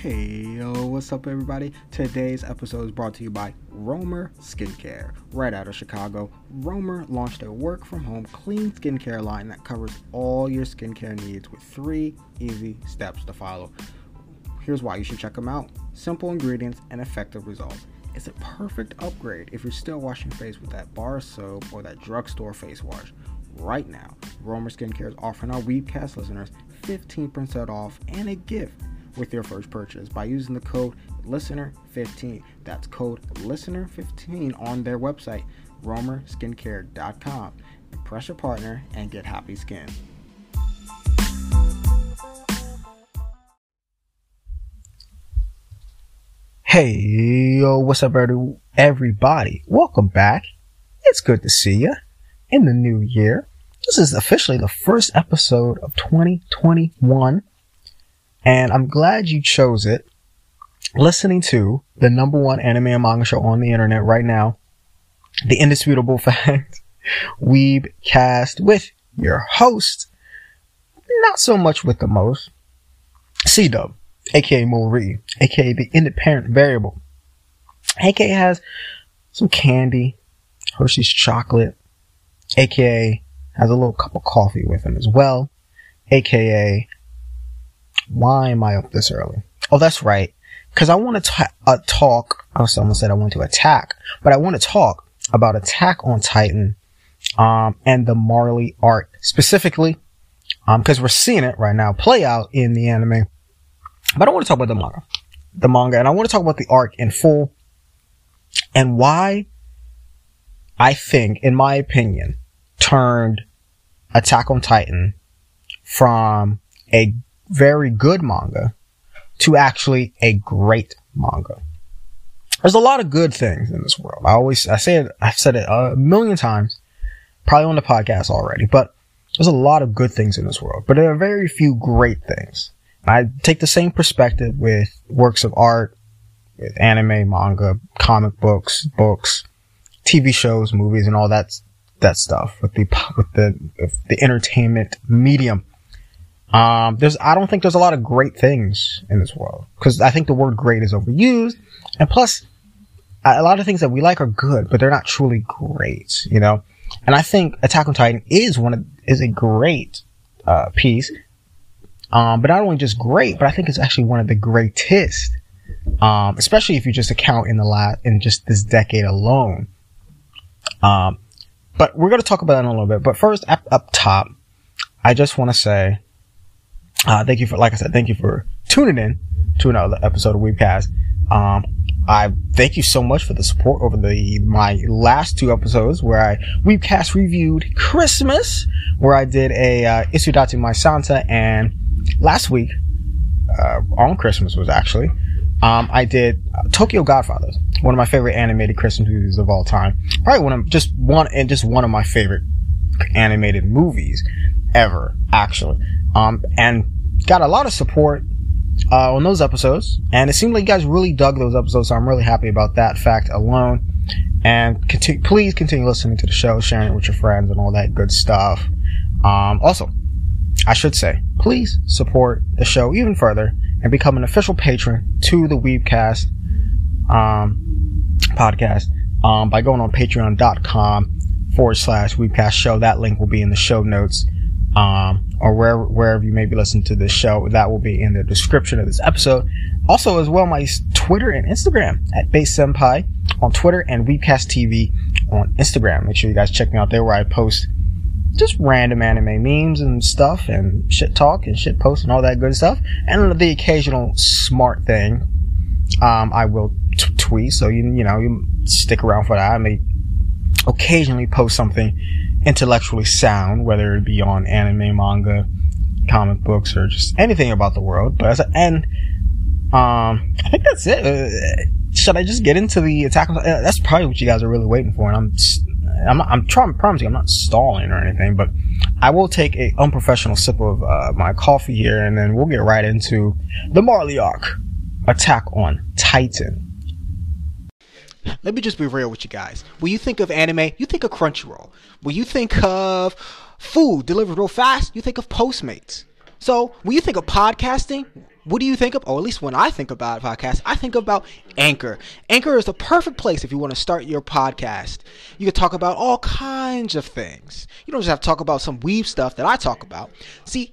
Hey, yo, what's up, everybody? Today's episode is brought to you by Romer Skincare. Right out of Chicago, Romer launched a work from home clean skincare line that covers all your skincare needs with three easy steps to follow. Here's why you should check them out simple ingredients and effective results. It's a perfect upgrade if you're still washing face with that bar soap or that drugstore face wash. Right now, Romer Skincare is offering our Weebcast listeners 15% off and a gift with your first purchase by using the code LISTENER15. That's code LISTENER15 on their website, romerskincare.com. Impress your partner and get happy skin. Hey, yo, what's up, everybody? Welcome back. It's good to see you in the new year. This is officially the first episode of 2021 and I'm glad you chose it. Listening to the number one anime and manga show on the internet right now, the indisputable fact, Weeb Cast with your host, not so much with the most, C Dub, aka Marie, aka the independent variable. aka has some candy, Hershey's chocolate, aka has a little cup of coffee with him as well, aka why am I up this early? Oh, that's right. Cause I want to ta- uh, talk. Oh, someone said I want to attack, but I want to talk about Attack on Titan, um, and the Marley arc specifically, um, cause we're seeing it right now play out in the anime. But I want to talk about the manga, the manga, and I want to talk about the arc in full and why I think, in my opinion, turned Attack on Titan from a very good manga to actually a great manga. There's a lot of good things in this world. I always, I say it, I've said it a million times, probably on the podcast already, but there's a lot of good things in this world, but there are very few great things. I take the same perspective with works of art, with anime, manga, comic books, books, TV shows, movies, and all that, that stuff with the, with the, with the entertainment medium. Um, there's, I don't think there's a lot of great things in this world because I think the word great is overused. And plus, a lot of things that we like are good, but they're not truly great, you know? And I think Attack on Titan is one of, is a great, uh, piece. Um, but not only just great, but I think it's actually one of the greatest. Um, especially if you just account in the last, in just this decade alone. Um, but we're going to talk about that in a little bit. But first, up, up top, I just want to say, uh, thank you for, like I said, thank you for tuning in to another episode of Weebcast. Um, I thank you so much for the support over the my last two episodes where I Weebcast reviewed Christmas, where I did a uh, Itsudatte My Santa, and last week uh, on Christmas was actually um, I did Tokyo Godfathers, one of my favorite animated Christmas movies of all time. Probably one of just one and just one of my favorite animated movies ever, actually. Um, and got a lot of support, uh, on those episodes. And it seemed like you guys really dug those episodes. So I'm really happy about that fact alone. And please continue listening to the show, sharing it with your friends and all that good stuff. Um, also, I should say, please support the show even further and become an official patron to the Weebcast, um, podcast, um, by going on patreon.com forward slash Weebcast show. That link will be in the show notes um, or wherever, wherever you may be listening to this show. That will be in the description of this episode. Also, as well, my Twitter and Instagram at Based Senpai on Twitter and Weebcast TV on Instagram. Make sure you guys check me out there where I post just random anime memes and stuff and shit talk and shit posts and all that good stuff. And the occasional smart thing, um, I will t- tweet. So you, you know, you stick around for that. I may occasionally post something intellectually sound, whether it be on anime, manga, comic books, or just anything about the world. But as a, and um, I think that's it. Uh, should I just get into the attack? On, uh, that's probably what you guys are really waiting for, and I'm. I'm, not, I'm trying, promising I'm not stalling or anything, but I will take a unprofessional sip of uh, my coffee here, and then we'll get right into the Marley arc, Attack on Titan. Let me just be real with you guys. When you think of anime, you think of Crunchyroll. When you think of food delivered real fast, you think of Postmates. So when you think of podcasting, what do you think of, or at least when I think about podcasts, I think about Anchor. Anchor is the perfect place if you want to start your podcast. You can talk about all kinds of things. You don't just have to talk about some weeb stuff that I talk about. See,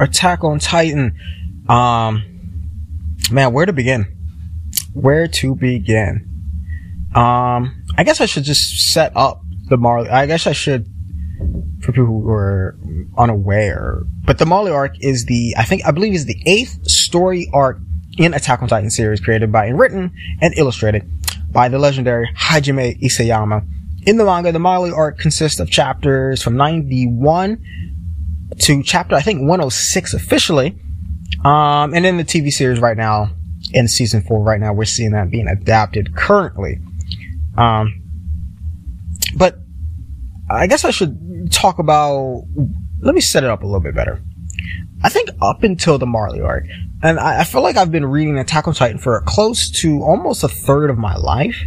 Attack on Titan. Um, man, where to begin? Where to begin? Um, I guess I should just set up the Marley. I guess I should, for people who are unaware, but the Marley arc is the, I think, I believe is the eighth story arc in Attack on Titan series created by and written and illustrated by the legendary Hajime Isayama. In the manga, the Marley arc consists of chapters from 91 to chapter, I think, 106 officially. Um, and in the TV series right now, in season four right now, we're seeing that being adapted currently. Um, but I guess I should talk about, let me set it up a little bit better. I think up until the Marley arc, and I, I feel like I've been reading Attack on Titan for close to almost a third of my life.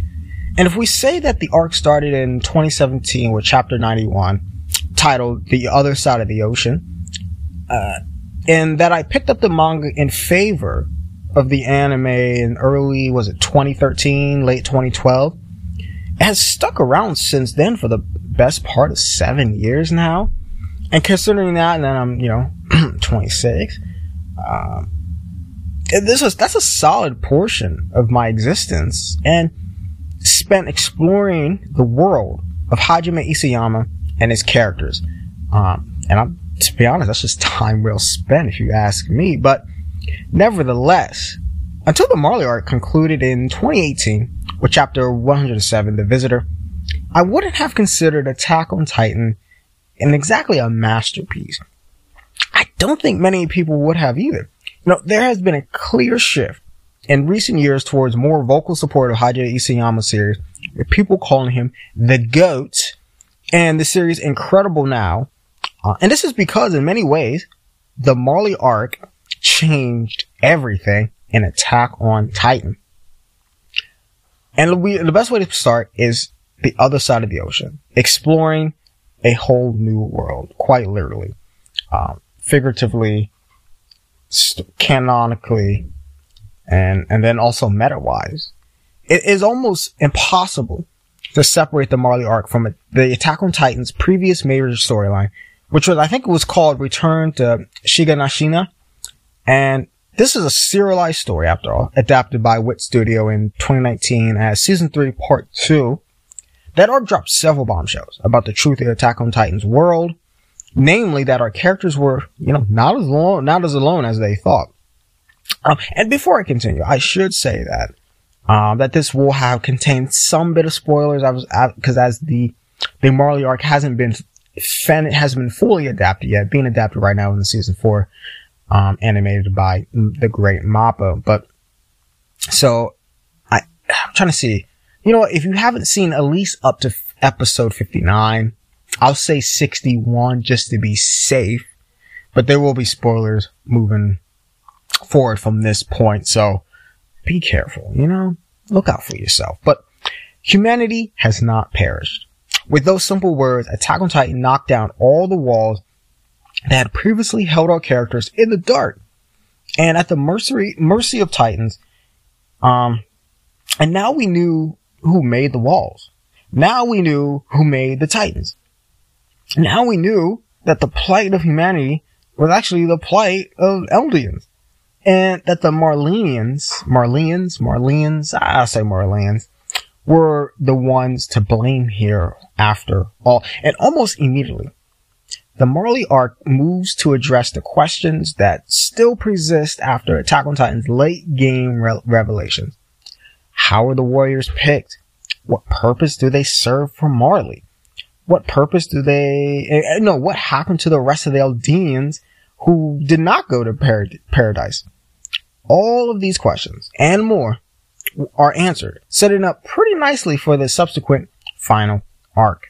And if we say that the arc started in 2017 with chapter 91, titled The Other Side of the Ocean, uh, and that I picked up the manga in favor of the anime in early, was it 2013, late 2012, it has stuck around since then for the best part of seven years now. And considering that, and then I'm, you know, 26, um, this was that's a solid portion of my existence and spent exploring the world of Hajime Isayama and his characters. Um, and I'm, to be honest, that's just time well spent if you ask me. But nevertheless, until the Marley arc concluded in 2018 with chapter 107, The Visitor, I wouldn't have considered Attack on Titan in exactly a masterpiece. I don't think many people would have either. You know, there has been a clear shift in recent years towards more vocal support of Hajime Isayama series, with people calling him the GOAT, and the series incredible now. Uh, and this is because in many ways, the Marley arc changed everything in Attack on Titan. And we, the best way to start is the other side of the ocean, exploring a whole new world, quite literally, um, figuratively, st- canonically, and and then also meta wise. It is almost impossible to separate the Marley arc from the Attack on Titan's previous major storyline, which was I think it was called Return to Shiganshina, and this is a serialized story after all, adapted by Wit Studio in 2019 as season three, part two. That arc dropped several bombshells about the truth of Attack on Titan's world, namely that our characters were, you know, not as alone, not as alone as they thought. Um, and before I continue, I should say that um, that this will have contained some bit of spoilers. I was because as the the Marley arc hasn't been fan, hasn't been fully adapted yet, being adapted right now in the season four, um, animated by the great Mappa. But so I I'm trying to see. You know, if you haven't seen at least up to f- episode 59, I'll say 61 just to be safe, but there will be spoilers moving forward from this point. So be careful, you know, look out for yourself. But humanity has not perished. With those simple words, Attack on Titan knocked down all the walls that had previously held our characters in the dark and at the mercy, mercy of Titans. Um, and now we knew who made the walls. Now we knew who made the Titans. Now we knew that the plight of humanity was actually the plight of Eldians. And that the Marlenians, Marlenians, Marlenians, I'll say Marlenians, were the ones to blame here after all. And almost immediately, the Marley arc moves to address the questions that still persist after Attack on Titan's late game re- revelations. How are the warriors picked? What purpose do they serve for Marley? What purpose do they, eh, no, what happened to the rest of the Eldians who did not go to par- paradise? All of these questions and more are answered, setting up pretty nicely for the subsequent final arc.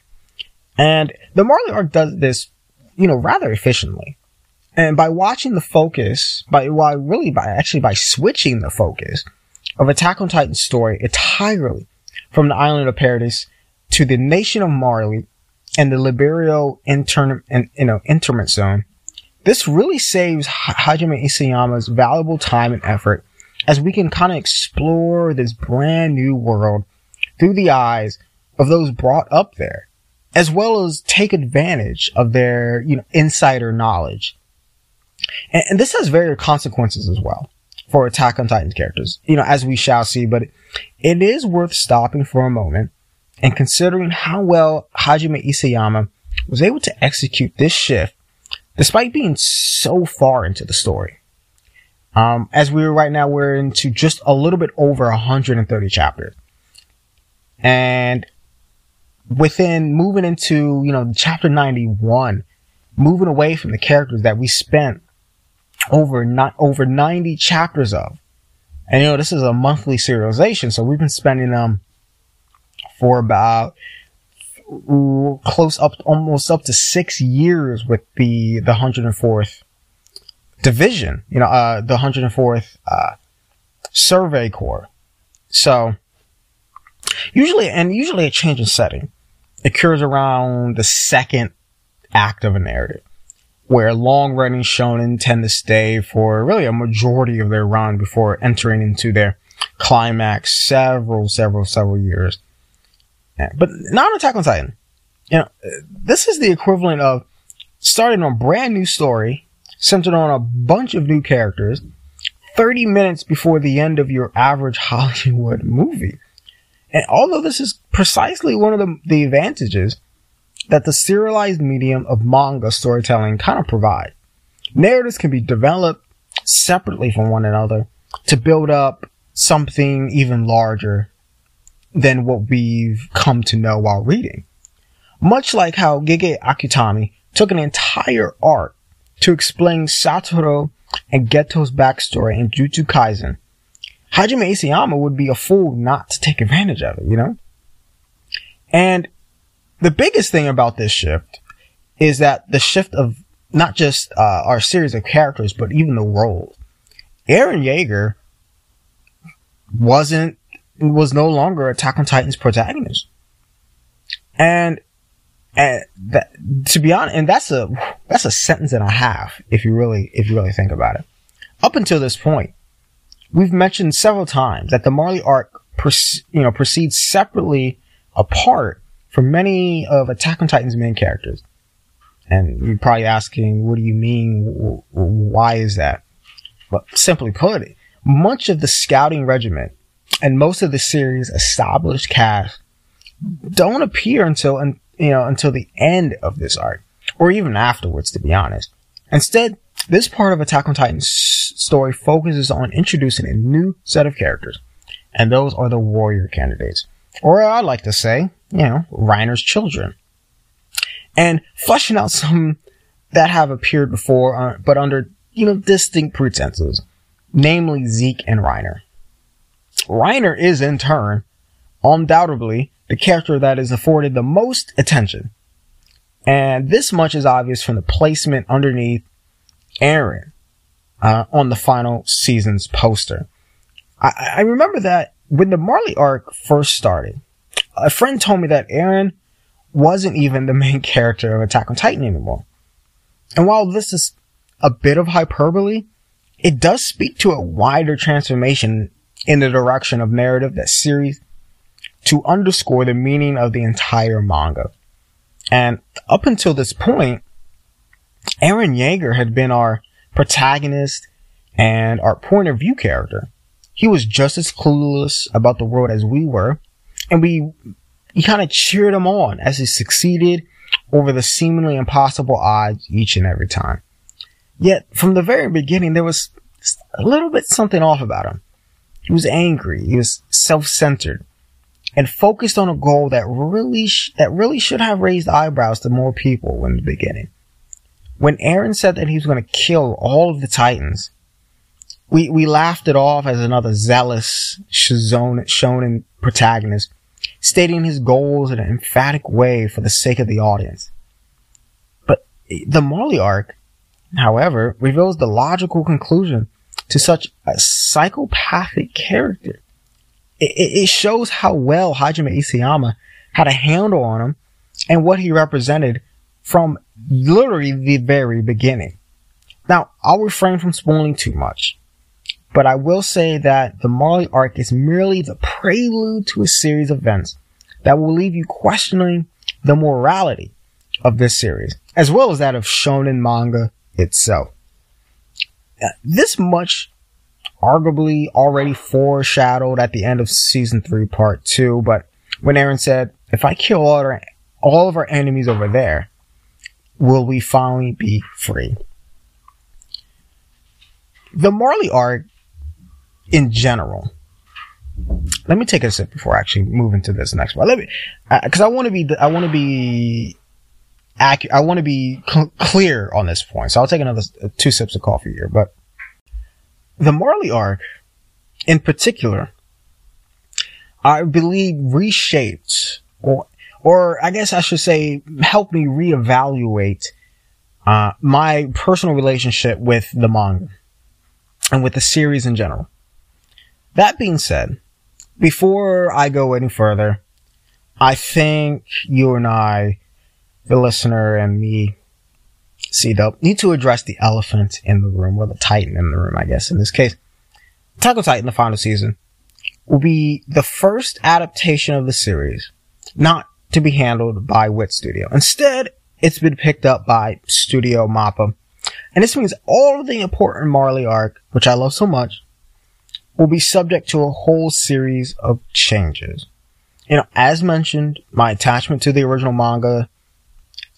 And the Marley arc does this, you know, rather efficiently. And by watching the focus, by, why really by, actually by switching the focus of Attack on Titan's story entirely from the island of Paradis to the nation of Marley and the Liberio intern, and, you know, interment zone, this really saves Hajime Isayama's valuable time and effort as we can kind of explore this brand new world through the eyes of those brought up there, as well as take advantage of their, you know, insider knowledge. And, and this has various consequences as well for Attack on Titan's characters, you know, as we shall see, but it is worth stopping for a moment and considering how well Hajime Isayama was able to execute this shift despite being so far into the story. Um, as we're right now, we're into just a little bit over 130 chapters. And within moving into, you know, chapter 91, moving away from the characters that we spent over not over 90 chapters of. And you know, this is a monthly serialization, so we've been spending them um, for about close up almost up to six years with the the 104th division, you know, uh, the 104th uh, survey corps. So usually, and usually a change in setting occurs around the second act of a narrative where long running shonen tend to stay for really a majority of their run before entering into their climax several, several, several years. But not Attack on Titan. You know, this is the equivalent of starting a brand new story centered on a bunch of new characters 30 minutes before the end of your average Hollywood movie. And although this is precisely one of the, the advantages that the serialized medium of manga storytelling kind of provide. Narratives can be developed separately from one another to build up something even larger than what we've come to know while reading. Much like how Gege Akutami took an entire arc to explain Satoru and Geto's backstory in Jujutsu Kaisen, Hajime Isayama would be a fool not to take advantage of it, you know? And the biggest thing about this shift is that the shift of not just uh, our series of characters, but even the roles. Eren Yeager wasn't was no longer Attack on Titan's protagonist, and and that to be honest, and that's a that's a sentence and a half if you really if you really think about it. Up until this point, we've mentioned several times that the Marley arc, you know, proceeds separately apart from many of Attack on Titan's main characters. And you're probably asking, what do you mean? Why is that? But simply put, much of the scouting regiment and most of the series' established cast don't appear until, you know, until the end of this arc, or even afterwards, to be honest. Instead, this part of Attack on Titan's story focuses on introducing a new set of characters, and those are the warrior candidates. Or I like to say, you know, Reiner's children. And fleshing out some that have appeared before, uh, but under, you know, distinct pretenses, namely Zeke and Reiner. Reiner is in turn, undoubtedly, the character that is afforded the most attention. And this much is obvious from the placement underneath Eren uh, on the final season's poster. I, I remember that when the Marley arc first started, a friend told me that Eren wasn't even the main character of Attack on Titan anymore. And while this is a bit of hyperbole, it does speak to a wider transformation in the direction of narrative that series to underscore the meaning of the entire manga. And up until this point, Eren Yeager had been our protagonist and our point of view character. He was just as clueless about the world as we were, and we, we kind of cheered him on as he succeeded over the seemingly impossible odds each and every time. Yet, from the very beginning, there was a little bit something off about him. He was angry, he was self-centered, and focused on a goal that really, sh- that really should have raised eyebrows to more people in the beginning. When Eren said that he was going to kill all of the Titans, we, we laughed it off as another zealous shonen, shonen protagonist, stating his goals in an emphatic way for the sake of the audience. But the Marley arc, however, reveals the logical conclusion to such a psychopathic character. It, it shows how well Hajime Isayama had a handle on him and what he represented from literally the very beginning. Now, I'll refrain from spoiling too much, but I will say that the Marley arc is merely the prelude to a series of events that will leave you questioning the morality of this series, as well as that of shonen manga itself. This much arguably already foreshadowed at the end of season three, part two, but when Eren said, if I kill all, our, all of our enemies over there, will we finally be free? The Marley arc in general. Let me take a sip before I actually moving to this next one. Let me, because I want to be, I want to be accurate. I want to be cl- clear on this point. So I'll take another uh, two sips of coffee here. But the Marley arc, in particular, I believe reshaped or or I guess I should say helped me reevaluate uh, my personal relationship with the manga and with the series in general. That being said, before I go any further, I think you and I, the listener and me, see though, need to address the elephant in the room, or the titan in the room, I guess, in this case. Attack Titan, the final season, will be the first adaptation of the series, not to be handled by Wit Studio. Instead, it's been picked up by Studio Mappa. And this means all of the important Marley arc, which I love so much, will be subject to a whole series of changes. You know, as mentioned, my attachment to the original manga.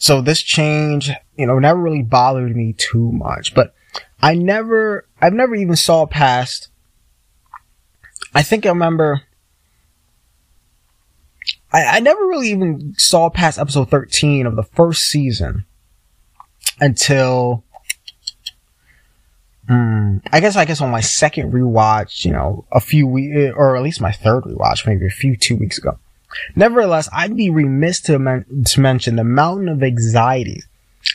So this change, you know, never really bothered me too much, but I never, I've never even saw past, I think I remember, I, I never really even saw past episode 13 of the first season until Mm, I guess I guess on my second rewatch, you know, a few weeks, or at least my third rewatch, maybe a few two weeks ago. Nevertheless, I'd be remiss to, men- to mention the mountain of anxiety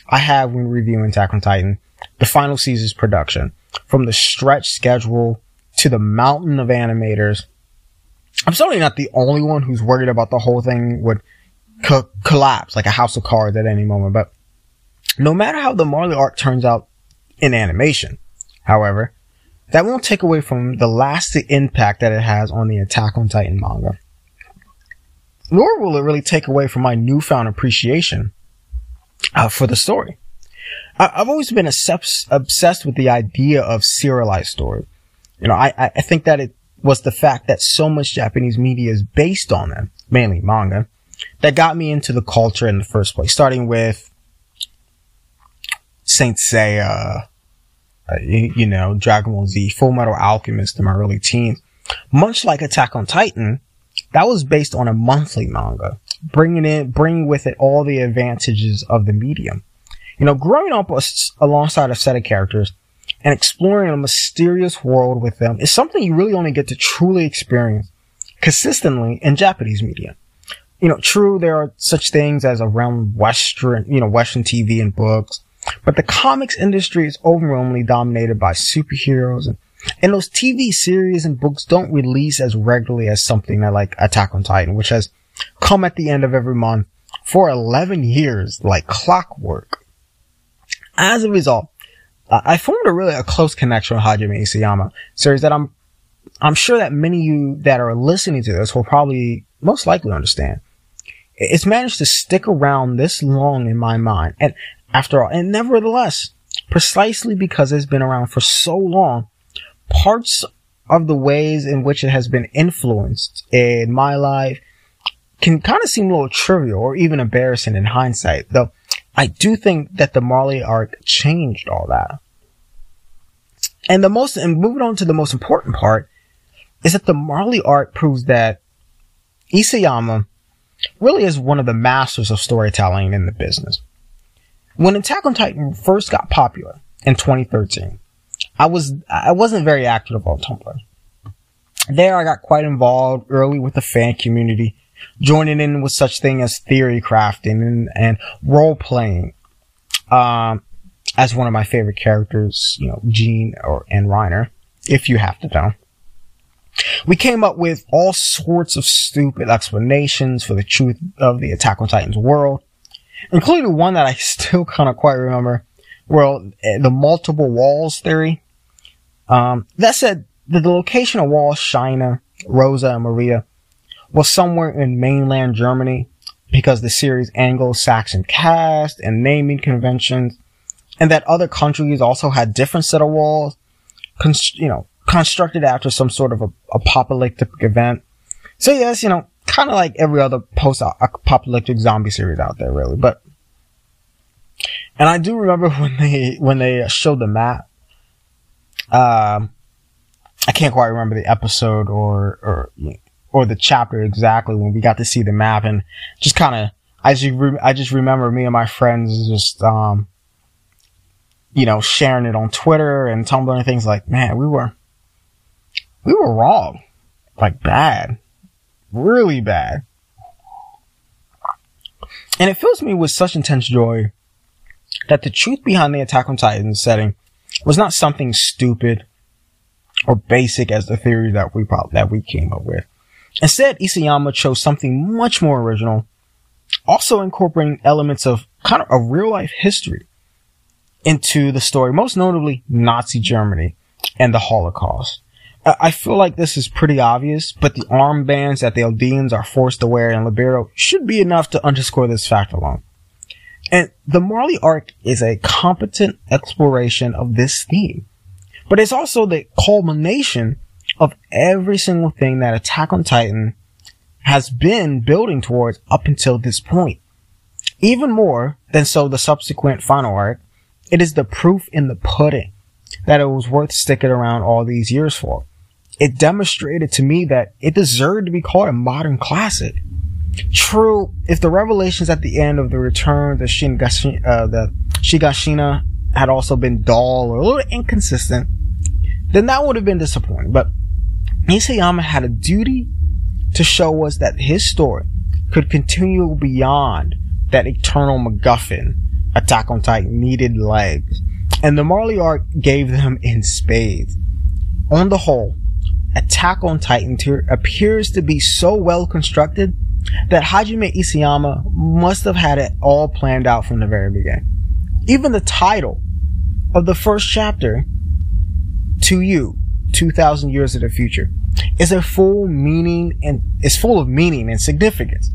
I have when reviewing Attack on Titan, the final season's production, from the stretch schedule to the mountain of animators. I'm certainly not the only one who's worried about the whole thing would co- collapse like a house of cards at any moment, but no matter how the Marley arc turns out in animation, However, that won't take away from the lasting impact that it has on the Attack on Titan manga. Nor will it really take away from my newfound appreciation uh, for the story. I- have always been obsessed, obsessed with the idea of serialized story. You know, I, I think that it was the fact that so much Japanese media is based on them, mainly manga, that got me into the culture in the first place, starting with Saint Seiya, uh, you, you, know, Dragon Ball Z, Full Metal Alchemist in my early teens. Much like Attack on Titan, that was based on a monthly manga, bringing in, bringing with it all the advantages of the medium. You know, growing up alongside a set of characters and exploring a mysterious world with them is something you really only get to truly experience consistently in Japanese media. You know, true, there are such things as around Western, you know, Western TV and books, but the comics industry is overwhelmingly dominated by superheroes and, and those TV series and books don't release as regularly as something like Attack on Titan, which has come at the end of every month for 11 years like clockwork. As a result, I formed a really a close connection with Hajime Isayama series that I'm I'm sure that many of you that are listening to this will probably most likely understand. It's managed to stick around this long in my mind. And after all. And nevertheless, precisely because it's been around for so long, parts of the ways in which it has been influenced in my life can kind of seem a little trivial or even embarrassing in hindsight, though I do think that the Marley arc changed all that. And the most, and moving on to the most important part is that the Marley arc proves that Isayama really is one of the masters of storytelling in the business. When Attack on Titan first got popular in 2013, I was, I wasn't very active on Tumblr. There, I got quite involved early with the fan community, joining in with such thing as theory crafting and, and role playing. Um, as one of my favorite characters, you know, Jean or and Reiner, if you have to know. We came up with all sorts of stupid explanations for the truth of the Attack on Titan's world, including one that I still kind of quite remember. Well, eh, the multiple walls theory. Um, that said, the, the location of Wall Shina, Rosa, and Maria was somewhere in mainland Germany because the series Anglo-Saxon cast and naming conventions, and that other countries also had different set of walls, const- you know, constructed after some sort of a apocalyptic event. So yes, you know, kind of like every other post-apocalyptic zombie series out there, really. But, and I do remember when they, when they showed the map, um, I can't quite remember the episode or, or, or the chapter exactly when we got to see the map and just kind of, I just, re- I just remember me and my friends just, um, you know, sharing it on Twitter and Tumblr and things like, man, we were, we were wrong. Like bad. Really bad. And it fills me with such intense joy that the truth behind the Attack on Titan setting was not something stupid or basic as the theory that we probably, that we came up with. Instead, Isayama chose something much more original, also incorporating elements of kind of a real life history into the story, most notably Nazi Germany and the Holocaust. I feel like this is pretty obvious, but the armbands that the Eldians are forced to wear in Liberio should be enough to underscore this fact alone. And the Marley arc is a competent exploration of this theme, but it's also the culmination of every single thing that Attack on Titan has been building towards up until this point. Even more than so the subsequent final arc, it is the proof in the pudding that it was worth sticking around all these years for it demonstrated to me that it deserved to be called a modern classic. True, if the revelations at the end of the return, the Shingashi, uh, the Shigashina had also been dull or a little inconsistent, then that would have been disappointing. But Isayama had a duty to show us that his story could continue beyond that eternal MacGuffin Attack on Titan needed legs. And the Marley arc gave them in spades. On the whole, Attack on Titan appears to be so well constructed that Hajime Isayama must have had it all planned out from the very beginning. Even the title of the first chapter, To You, 2000 Years of the Future, is a full meaning and is full of meaning and significance.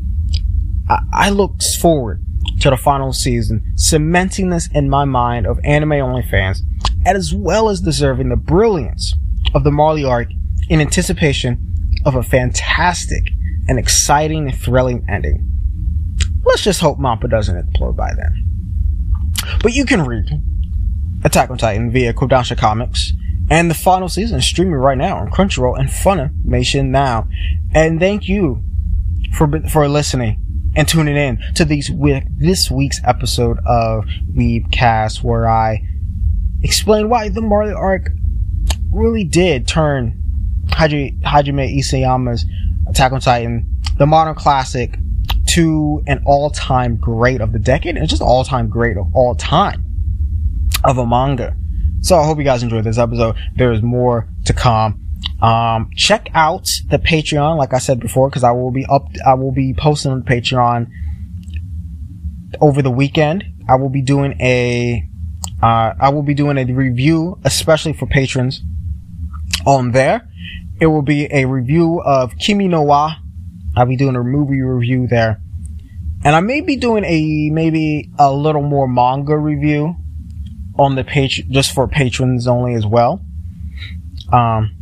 I, I look forward to the final season, cementing this in my mind of anime only fans, as well as deserving the brilliance of the Marley arc in anticipation of a fantastic and exciting thrilling ending. Let's just hope Mappa doesn't explode by then. But you can read Attack on Titan via Kodansha Comics, and the final season is streaming right now on Crunchyroll and Funimation now. And thank you for for listening and tuning in to these this week's episode of Weebcast, where I explain why the Marley arc really did turn Hajime, Hajime Isayama's Attack on Titan, the modern classic, to an all-time great of the decade, and just all-time great of all time of a manga. So I hope you guys enjoyed this episode. There is more to come. Um, check out the Patreon, like I said before, because I will be up, I will be posting on the Patreon over the weekend. I will be doing a, uh, I will be doing a review, especially for patrons on there. It will be a review of Kimi no Wa. I'll be doing a movie review there. And I may be doing a, maybe a little more manga review on the page, just for patrons only as well. Um,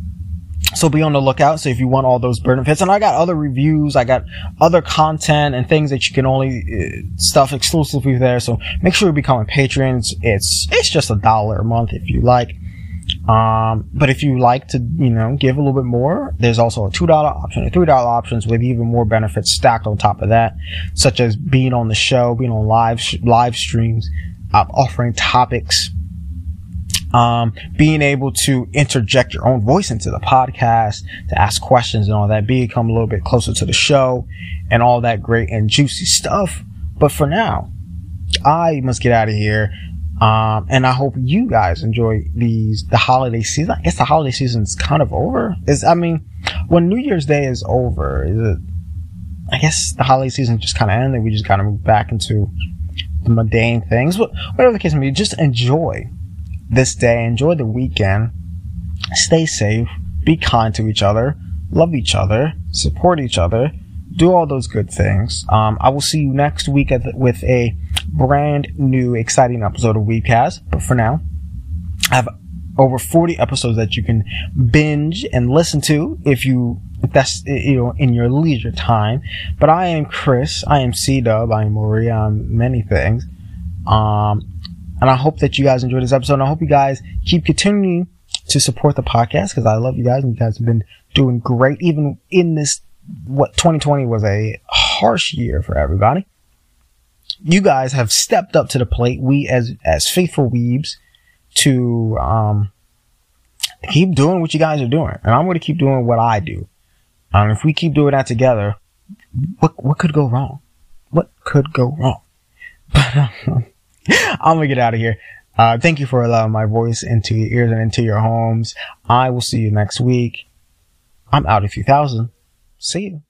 so be on the lookout. So if you want all those benefits, and I got other reviews, I got other content and things that you can only uh, stuff exclusively there. So make sure you become a patron. It's, it's, it's just a dollar a month if you like. Um, but if you like to, you know, give a little bit more, there's also a $2 option, a $3 options with even more benefits stacked on top of that, such as being on the show, being on live, live streams, uh, offering topics, um, being able to interject your own voice into the podcast, to ask questions and all that, become a little bit closer to the show and all that great and juicy stuff. But for now, I must get out of here. Um, and I hope you guys enjoy these, the holiday season. I guess the holiday season is kind of over. Is, I mean, when New Year's Day is over, is it, I guess the holiday season just kind of ended. We just kind of move back into the mundane things. Whatever the case may be, just enjoy this day. Enjoy the weekend. Stay safe. Be kind to each other. Love each other. Support each other. Do all those good things. Um, I will see you next week the, with a brand new, exciting episode of Weebcast. But for now, I have over 40 episodes that you can binge and listen to if you if that's you know in your leisure time. But I am Chris. I am C Dub. I am Maria. I'm many things. Um, and I hope that you guys enjoyed this episode. And I hope you guys keep continuing to support the podcast because I love you guys and you guys have been doing great even in this what 2020 was a harsh year for everybody. You guys have stepped up to the plate. We as as faithful weebs to um keep doing what you guys are doing. And I'm going to keep doing what I do. Um, if we keep doing that together, what what could go wrong? What could go wrong? But um, I'm gonna get out of here. Uh, thank you for allowing my voice into your ears and into your homes. I will see you next week. I'm out of 2000. See you.